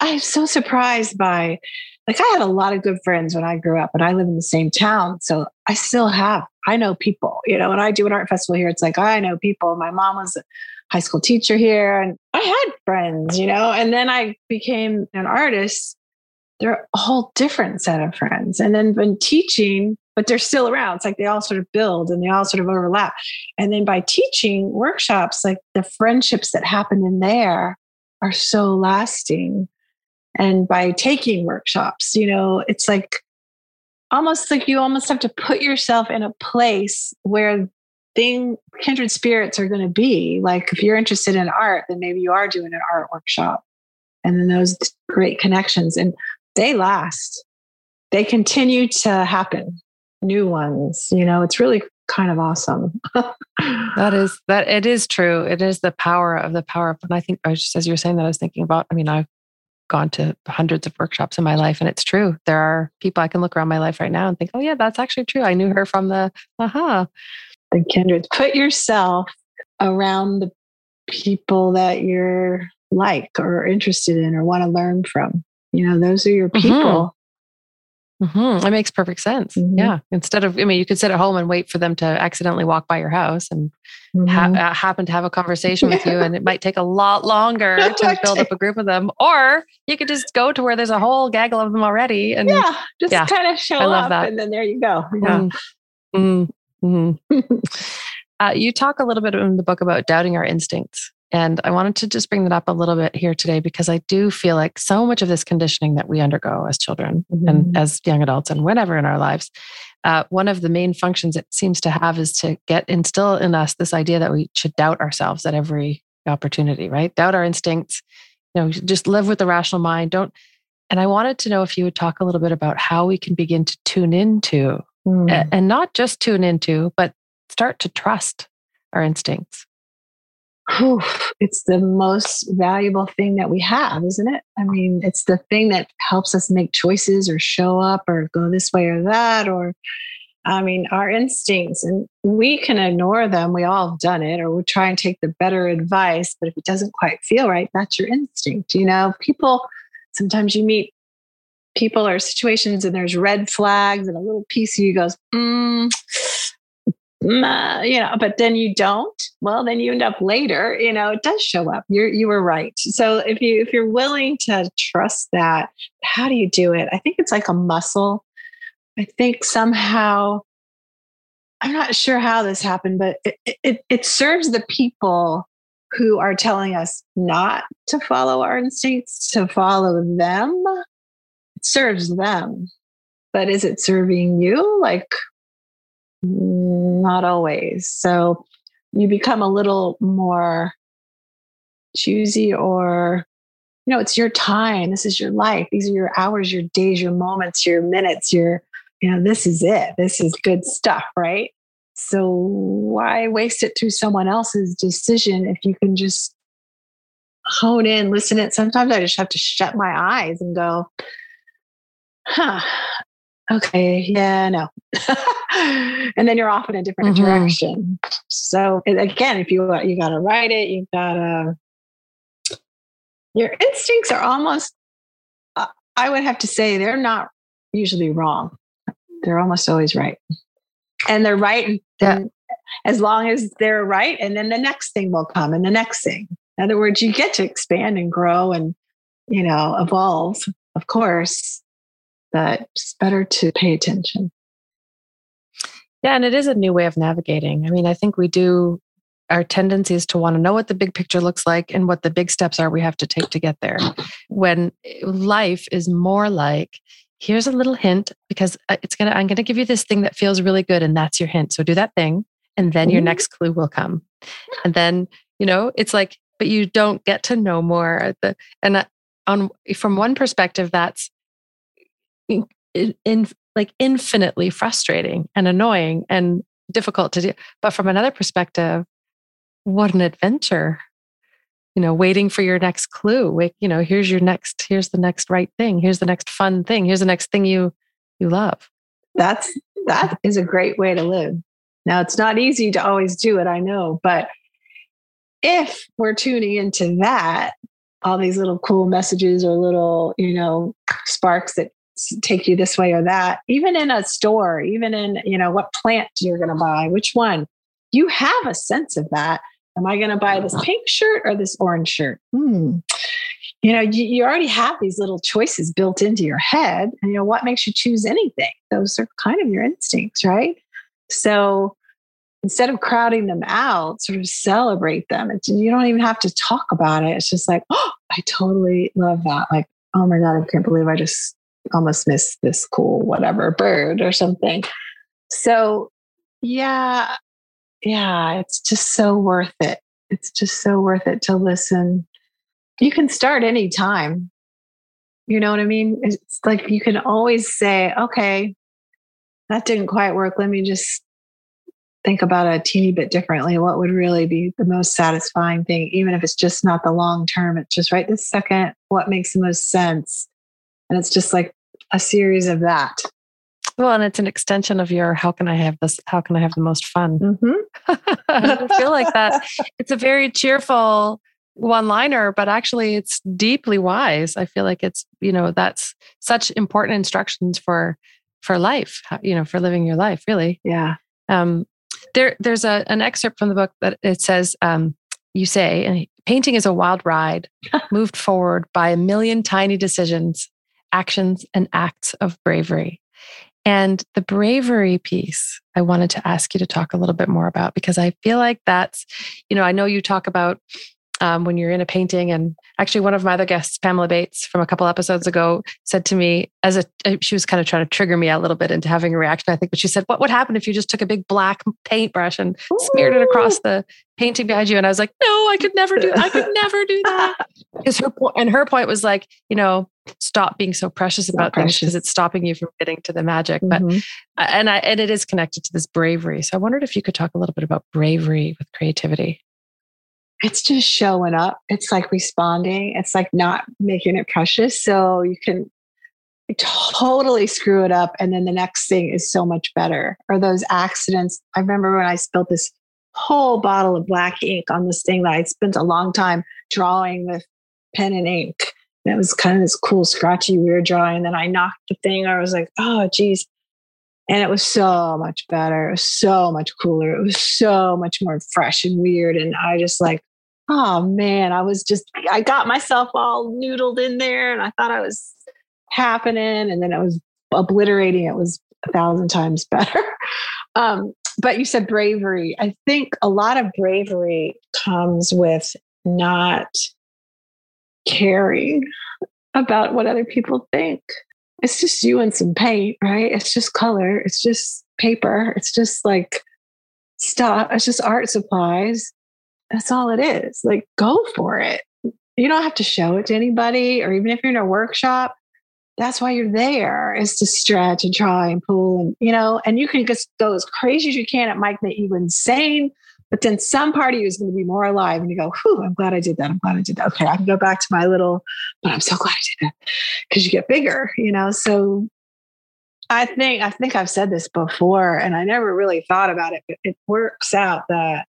i'm so surprised by like I had a lot of good friends when I grew up, and I live in the same town. So I still have, I know people, you know, when I do an art festival here, it's like I know people. My mom was a high school teacher here, and I had friends, you know, and then I became an artist. They're a whole different set of friends. And then when teaching, but they're still around. It's like they all sort of build and they all sort of overlap. And then by teaching workshops, like the friendships that happen in there are so lasting and by taking workshops you know it's like almost like you almost have to put yourself in a place where thing kindred spirits are going to be. Like if you're interested in art then maybe you are doing an art workshop. And then those great connections and they last. They continue to happen. New ones you know it's really kind of awesome. [laughs] That is that it is true. It is the power of the power and i think i just as you were saying that i was thinking about i mean i've gone to hundreds of workshops in my life and it's true. There are people i can look around my life right now and think oh yeah that's actually true. I knew her from the aha. Uh-huh. the kindred put yourself around the people that you're like or interested in or want to learn from. You know those are your mm-hmm. people Mm-hmm. It makes perfect sense. Mm-hmm. Yeah. Instead of, I mean, you could sit at home and wait for them to accidentally walk by your house and mm-hmm. ha- uh, happen to have a conversation with you, and it [laughs] might take a lot longer to build up a group of them. Or you could just go to where there's a whole gaggle of them already, and yeah, just yeah, kind of show I love up, that. and then there you go. Yeah. Mm-hmm. mm-hmm. [laughs] uh, you talk a little bit in the book about doubting our instincts. And I wanted to just bring that up a little bit here today because I do feel like so much of this conditioning that we undergo as children mm-hmm. and as young adults and whenever in our lives, uh, one of the main functions it seems to have is to get instill in us this idea that we should doubt ourselves at every opportunity, right? Doubt our instincts, you know, just live with the rational mind. Don't. And I wanted to know if you would talk a little bit about how we can begin to tune into mm. and not just tune into, but start to trust our instincts it's the most valuable thing that we have, isn't it? I mean, it's the thing that helps us make choices or show up or go this way or that, or I mean, our instincts, and we can ignore them. We all have done it, or we try and take the better advice. But if it doesn't quite feel right, that's your instinct. You know, people, sometimes you meet people or situations and there's red flags, and a little piece of you goes, mm, Mm, uh, you know, but then you don't. Well, then you end up later. You know, it does show up. You're, you were right. So if you if you're willing to trust that, how do you do it? I think it's like a muscle. I think somehow. I'm not sure how this happened, but it, it, it serves the people who are telling us not to follow our instincts, to follow them. It serves them. But is it serving you? Like, not always. So you become a little more choosy or you know it's your time this is your life these are your hours your days your moments your minutes your you know this is it this is good stuff right so why waste it through someone else's decision if you can just hone in listen it sometimes i just have to shut my eyes and go huh okay, yeah, no. [laughs] and then you're off in a different mm-hmm. direction. So again, if you you got to write it, you got to. Your instincts are almost. Uh, I would have to say they're not usually wrong. They're almost always right, and they're right. Yeah. As long as they're right, and then the next thing will come, and the next thing. In other words, you get to expand and grow, and you know evolve, of course that it's better to pay attention. Yeah, and it is a new way of navigating. I mean, I think we do our tendency is to want to know what the big picture looks like and what the big steps are we have to take to get there. When life is more like, here's a little hint because uh, it's going to, I'm going to give you this thing that feels really good. And that's your hint. So do that thing. And then your next clue will come. And then, you know, it's like, but you don't get to know more. The, and uh, on, from one perspective, that's in, like infinitely frustrating and annoying and difficult to do. But from another perspective, what an adventure. You know, waiting for your next clue. Wait, you know, here's your next, here's the next right thing. Here's the next fun thing. Here's the next thing you you love. That's that is a great way to live. Now it's not easy to always do it, I know, but if we're tuning into that, all these little cool messages or little, you know, sparks that take you this way or that even in a store even in you know what plant you're going to buy which one you have a sense of that. Am i going to buy this pink shirt or this orange shirt? Hmm. you know you, you already have these little choices built into your head and you know what makes you choose anything? Those are kind of your instincts right? So instead of crowding them out sort of celebrate them. It's, you don't even have to talk about it. It's just like oh [gasps] i totally love that. Like oh my god i can't believe i just almost miss this cool whatever bird or something. So, yeah, yeah, it's just so worth it. It's just so worth it to listen. You can start anytime. You know what I mean? It's like you can always say, okay, that didn't quite work. Let me just think about it a teeny bit differently. What would really be the most satisfying thing, even if it's just not the long term? It's just right this second, what makes the most sense? And it's just like a series of that. Well, and it's an extension of your how can I have this? How can I have the most fun? Mm-hmm. [laughs] I feel like that. It's a very cheerful one liner, but actually it's deeply wise. I feel like it's, you know, that's such important instructions for for life, you know, for living your life, really. Yeah. Um, there there's a, an excerpt from the book that it says, um, you say, painting is a wild ride, [laughs] moved forward by a million tiny decisions, actions, and acts of bravery. And the bravery piece, I wanted to ask you to talk a little bit more about because I feel like that's, you know, I know you talk about um, when you're in a painting. And actually, one of my other guests, Pamela Bates, from a couple episodes ago, said to me, as a uh, she was kind of trying to trigger me a little bit into having a reaction, I think, but she said, "What would happen if you just took a big black paintbrush and Ooh. smeared it across the painting behind you?" And I was like, "No, I could never do. I could never do that." [laughs] Because her and her point was like, you know, stop being so precious about things because it's stopping you from getting to the magic. Mm-hmm. But and I and it is connected to this bravery. So I wondered if you could talk a little bit about bravery with creativity it's just showing up. It's like responding. It's like not making it precious. So you can totally screw it up. And then the next thing is so much better. Or those accidents. I remember when I spilled this whole bottle of black ink on this thing that I spent a long time drawing with pen and ink. And it was kind of this cool, scratchy, weird drawing. And then I knocked the thing. I was like, oh, geez. And it was so much better. It was so much cooler. It was so much more fresh and weird. And I just like oh man, I was just, I got myself all noodled in there and I thought I was happening and then it was obliterating. It was a thousand times [laughs] better. Um, but you said bravery. I think a lot of bravery comes with not caring about what other people think. It's just you and some paint, right? It's just color. It's just paper. It's just like stuff. It's just art supplies. That's all it is. Like, go for it. You don't have to show it to anybody, or even if you're in a workshop, that's why you're there is to stretch and try and pull and you know and you can just go as crazy as you can it might make you insane but then some part of you is going to be more alive and you go whew i'm glad i did that i'm glad i did that okay i can go back to my little but i'm so glad i did that because you get bigger you know so i think i think i've said this before and i never really thought about it but it works out that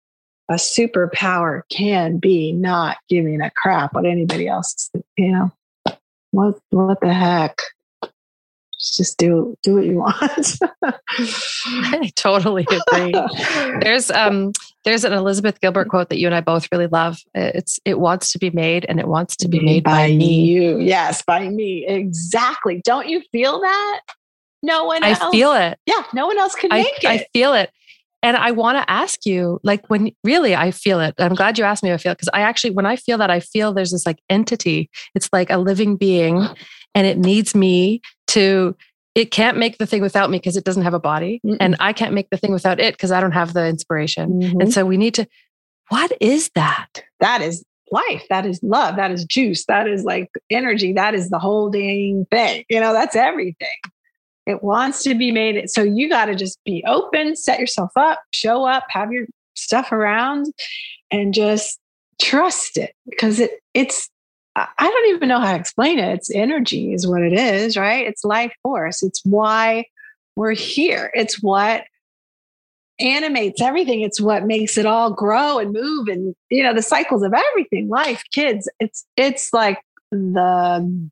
a superpower can be not giving a crap what anybody else, you know, what, what the heck? Just do do what you want. [laughs] [laughs] I totally agree. There's um there's an Elizabeth Gilbert quote that you and I both really love. It's it wants to be made and it wants to be made by, by me. You. Yes, by me. Exactly. Don't you feel that? No one else. I feel it. Yeah, no one else can I, make it. I feel it. And I want to ask you, like, when really I feel it. I'm glad you asked me. I feel it because I actually, when I feel that, I feel there's this like entity. It's like a living being, and it needs me to. It can't make the thing without me because it doesn't have a body, Mm-mm. and I can't make the thing without it because I don't have the inspiration. Mm-hmm. And so we need to. What is that? That is life. That is love. That is juice. That is like energy. That is the whole dang thing. You know, that's everything. It wants to be made. So you got to just be open, set yourself up, show up, have your stuff around, and just trust it because it it's I don't even know how to explain it. It's energy is what it is, right? It's life force. It's why we're here. It's what animates everything. It's what makes it all grow and move and you know the cycles of everything. Life, kids. It's it's like the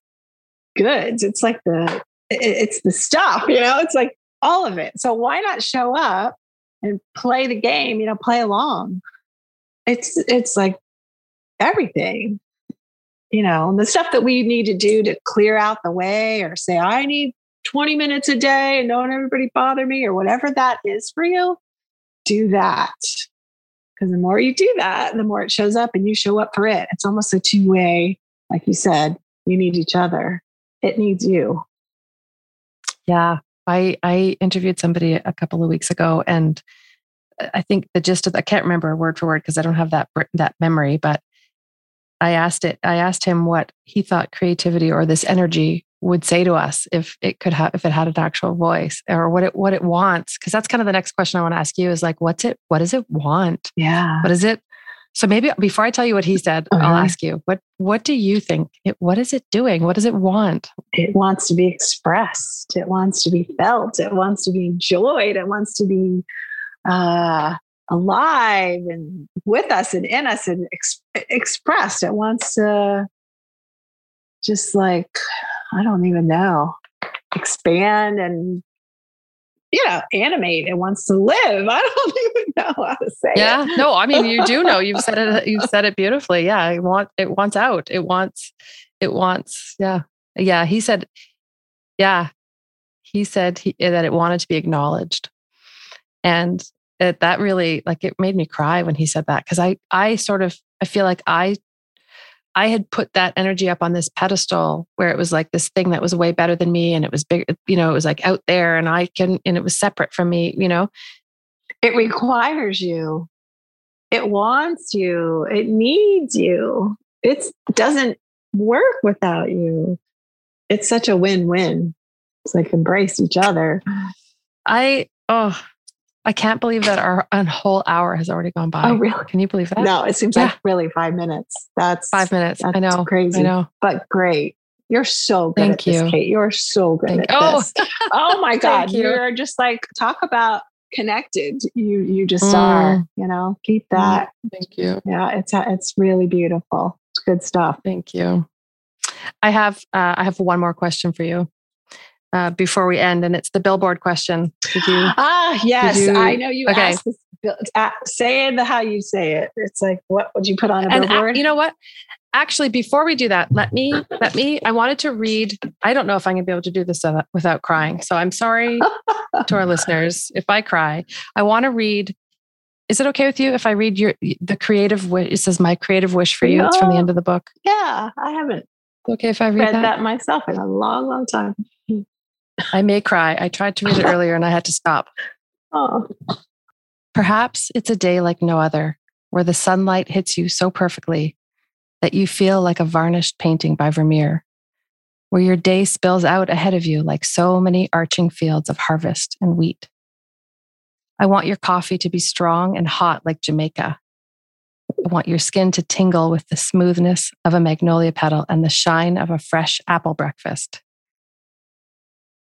goods. It's like the it's the stuff, you know, it's like all of it. So why not show up and play the game, you know, play along? It's it's like everything. You know, the stuff that we need to do to clear out the way or say, I need 20 minutes a day and don't everybody bother me or whatever that is for you, do that. Because the more you do that, the more it shows up and you show up for it. It's almost a two way, like you said, you need each other. It needs you. Yeah. I, I interviewed somebody a couple of weeks ago and uh, I think the gist of I can't remember word for word because I don't have that that memory, but I asked it. I asked him what he thought creativity or this energy would say to us if it could have if it had an actual voice or what it what it wants. Because that's kind of the next question I want to ask you is like, what's it? What does it want? Yeah. What is it? So maybe before I tell you what he said, uh-huh. I'll ask you what what do you think? It, what is it doing? What does it want? It wants to be expressed. It wants to be felt. It wants to be enjoyed. It wants to be uh, alive and with us and in us and ex- expressed. It wants to just like, I don't even know, expand and you know, animate. It wants to live. [laughs] I don't [laughs] even know how to say yeah. it. Yeah. No, I mean you do know. You've said it you've said it beautifully. Yeah. It want it wants out. It wants it wants, yeah. Yeah. He said, yeah. He said he, that it wanted to be acknowledged. And it, that really like it made me cry when he said that because I I sort of I feel like I I had put that energy up on this pedestal where it was like this thing that was way better than me and it was big, you know, it was like out there and I can, and it was separate from me, you know. It requires you. It wants you. It needs you. It doesn't work without you. It's such a win win. It's like embrace each other. I, oh, I can't believe that our a whole hour has already gone by. Oh, really? Can you believe that? No, it seems yeah. like really five minutes. That's five minutes. That's I know. Crazy. I know. But great. You're so good Thank at you. this, Kate. You're so good Thank at oh. this. Oh [laughs] my God. you. You're just like talk about connected. You you just mm. are, you know, keep that. Thank you. Yeah, it's it's really beautiful. It's good stuff. Thank you. I have uh, I have one more question for you uh, before we end, and it's the billboard question. Did you? Ah, yes, you, I know you okay. asked this. Uh, say it how you say it. It's like, what would you put on a and billboard? you know what? Actually, before we do that, let me let me. I wanted to read. I don't know if I'm going to be able to do this without crying, so I'm sorry [laughs] to our listeners if I cry. I want to read. Is it okay with you if I read your the creative wish? It says my creative wish for you. No. It's from the end of the book. Yeah, I haven't. Okay, if I read, read that? that myself in a long, long time. I may cry. I tried to read it earlier and I had to stop. [laughs] Oh. Perhaps it's a day like no other, where the sunlight hits you so perfectly that you feel like a varnished painting by Vermeer, where your day spills out ahead of you like so many arching fields of harvest and wheat. I want your coffee to be strong and hot like Jamaica. I want your skin to tingle with the smoothness of a magnolia petal and the shine of a fresh apple breakfast.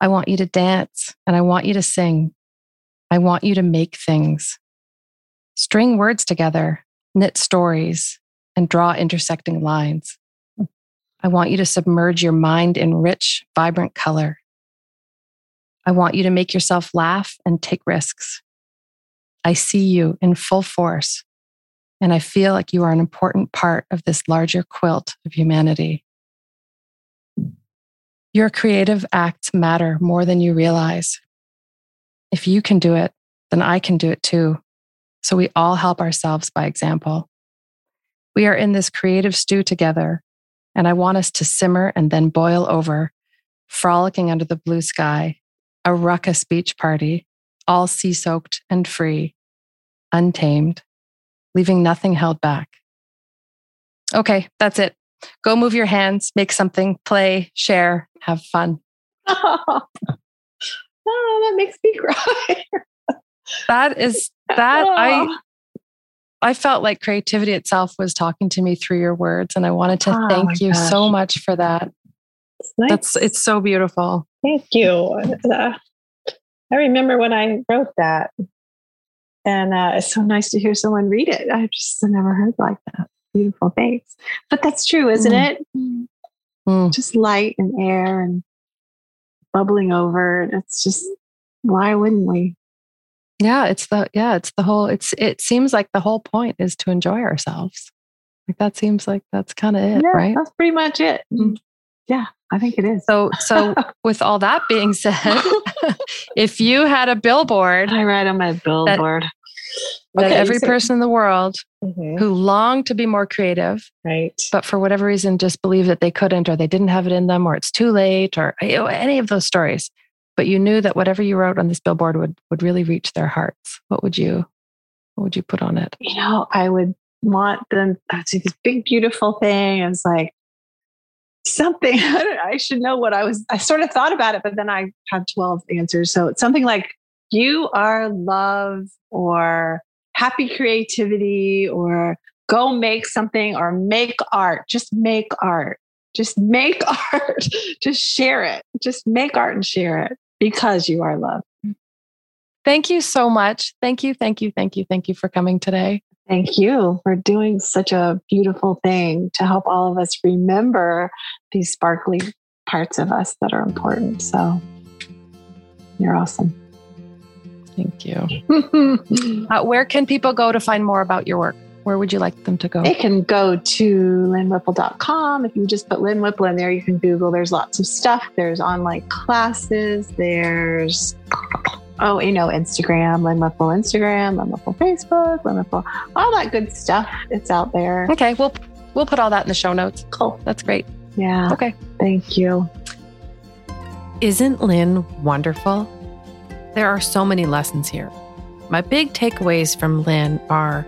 I want you to dance and I want you to sing. I want you to make things. String words together, knit stories, and draw intersecting lines. I want you to submerge your mind in rich, vibrant color. I want you to make yourself laugh and take risks. I see you in full force, and I feel like you are an important part of this larger quilt of humanity. Your creative acts matter more than you realize. If you can do it, then I can do it too. So we all help ourselves by example. We are in this creative stew together, and I want us to simmer and then boil over, frolicking under the blue sky, a ruckus beach party, all sea soaked and free, untamed, leaving nothing held back. Okay, that's it. Go move your hands, make something, play, share, have fun. Oh, [laughs] oh that makes me cry. that is that oh. I I felt like creativity itself was talking to me through your words and I wanted to oh thank you gosh. so much for that. Nice. That's it's so beautiful. Thank you. Uh, I remember when I wrote that. And uh, it's so nice to hear someone read it. I just never heard like that beautiful things. But that's true, isn't mm. it? Mm. Just light and air and bubbling over. It's just why wouldn't we? Yeah, it's the yeah, it's the whole it's it seems like the whole point is to enjoy ourselves. Like that seems like that's kind of it, yeah, right? That's pretty much it. Mm. Yeah, I think it is. So so [laughs] with all that being said, [laughs] if you had a billboard I write on my billboard. Okay, every so, person in the world mm-hmm. who longed to be more creative, right? But for whatever reason, just believed that they couldn't, or they didn't have it in them, or it's too late, or you know, any of those stories. But you knew that whatever you wrote on this billboard would would really reach their hearts. What would you, what would you put on it? You know, I would want them to see this big, beautiful thing. It's like something. [laughs] I should know what I was. I sort of thought about it, but then I had twelve answers. So it's something like you are love or happy creativity or go make something or make art. Just make art. Just make [laughs] art. Just share it. Just make art and share it because you are love. Thank you so much. Thank you, thank you, thank you, thank you for coming today. Thank you for doing such a beautiful thing to help all of us remember these sparkly parts of us that are important. So you're awesome. Thank you. [laughs] uh, where can people go to find more about your work? Where would you like them to go? They can go to lynnwhipple.com. If you just put Lynn Whipple in there, you can Google. There's lots of stuff. There's online classes. There's oh, you know, Instagram, Lynn Whipple Instagram, Lynn Whipple Facebook, Lynn Whipple, all that good stuff. It's out there. Okay, we'll we'll put all that in the show notes. Cool. That's great. Yeah. Okay. Thank you. Isn't Lynn wonderful? There are so many lessons here. My big takeaways from Lynn are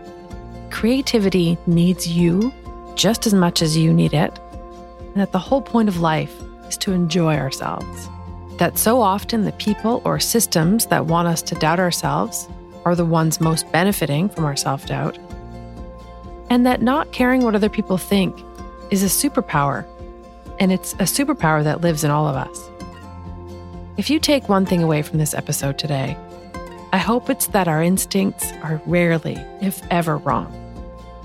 creativity needs you just as much as you need it, and that the whole point of life is to enjoy ourselves that so often the people or systems that want us to doubt ourselves are the ones most benefiting from our self doubt, and that not caring what other people think is a superpower, and it's a superpower that lives in all of us. If you take one thing away from this episode today, I hope it's that our instincts are rarely, if ever, wrong.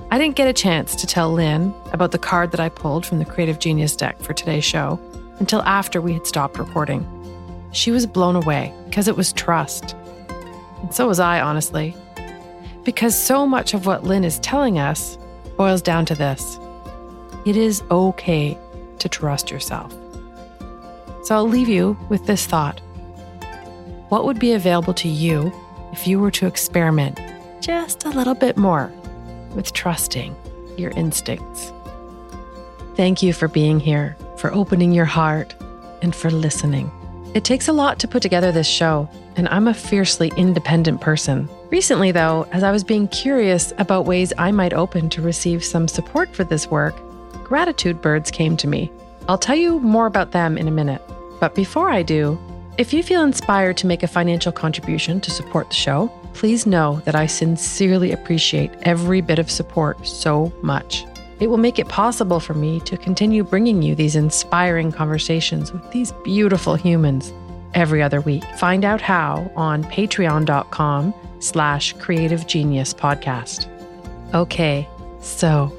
I didn't get a chance to tell Lynn about the card that I pulled from the Creative Genius deck for today's show until after we had stopped recording. She was blown away because it was trust. And so was I, honestly. Because so much of what Lynn is telling us boils down to this it is okay to trust yourself. So I'll leave you with this thought What would be available to you if you were to experiment just a little bit more with trusting your instincts? Thank you for being here, for opening your heart, and for listening. It takes a lot to put together this show, and I'm a fiercely independent person. Recently, though, as I was being curious about ways I might open to receive some support for this work, gratitude birds came to me. I'll tell you more about them in a minute. But before I do, if you feel inspired to make a financial contribution to support the show, please know that I sincerely appreciate every bit of support so much. It will make it possible for me to continue bringing you these inspiring conversations with these beautiful humans every other week. Find out how on patreon.com slash creative genius podcast. Okay, so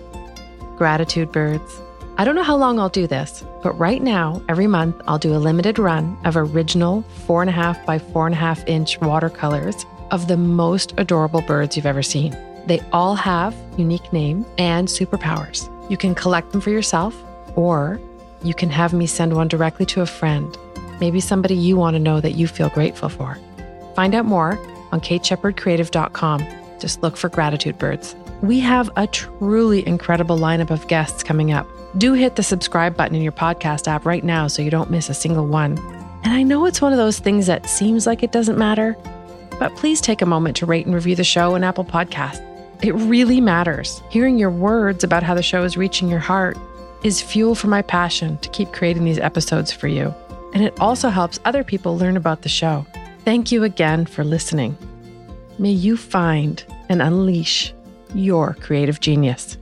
gratitude birds. I don't know how long I'll do this, but right now, every month, I'll do a limited run of original four and a half by four and a half inch watercolors of the most adorable birds you've ever seen. They all have unique names and superpowers. You can collect them for yourself, or you can have me send one directly to a friend, maybe somebody you want to know that you feel grateful for. Find out more on kateshepardcreative.com. Just look for gratitude birds. We have a truly incredible lineup of guests coming up. Do hit the subscribe button in your podcast app right now so you don't miss a single one. And I know it's one of those things that seems like it doesn't matter, but please take a moment to rate and review the show on Apple Podcasts. It really matters. Hearing your words about how the show is reaching your heart is fuel for my passion to keep creating these episodes for you. And it also helps other people learn about the show. Thank you again for listening. May you find and unleash your creative genius.